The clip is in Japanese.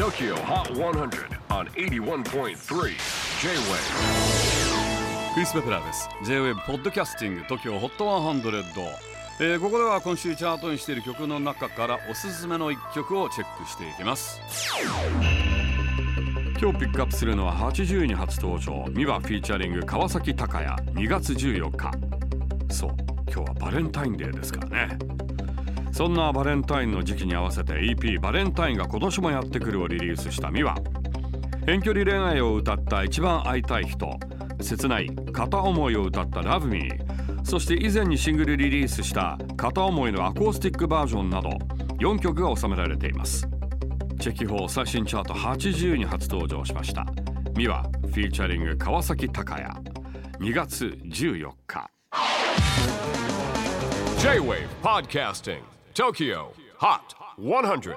TOKYO HOT 100 on 81.3 J-WAVE クリス・ベプラーです。J-WAVE ポッドキャスティング TOKYO HOT 100、えーここでは今週チャートにしている曲の中からおすすめの一曲をチェックしていきます。今日ピックアップするのは80位に初登場。ミワフィーチャリング川崎隆也。2月14日。そう今日はバレンタインデーですからね。そんなバレンタインの時期に合わせて EP バレンタインが今年もやってくるをリリースしたミワ。遠距離恋愛を歌った一番会いたい人切ない片思いを歌った Love Me そして以前にシングルリリースした片思いのアコースティックバージョンなど4曲が収められています。チェキホー最新チャート80に初登場しました。ミワフィーチャリング川崎隆也。2月14日。J-WAVE PODCASTING TOKYO HOT 100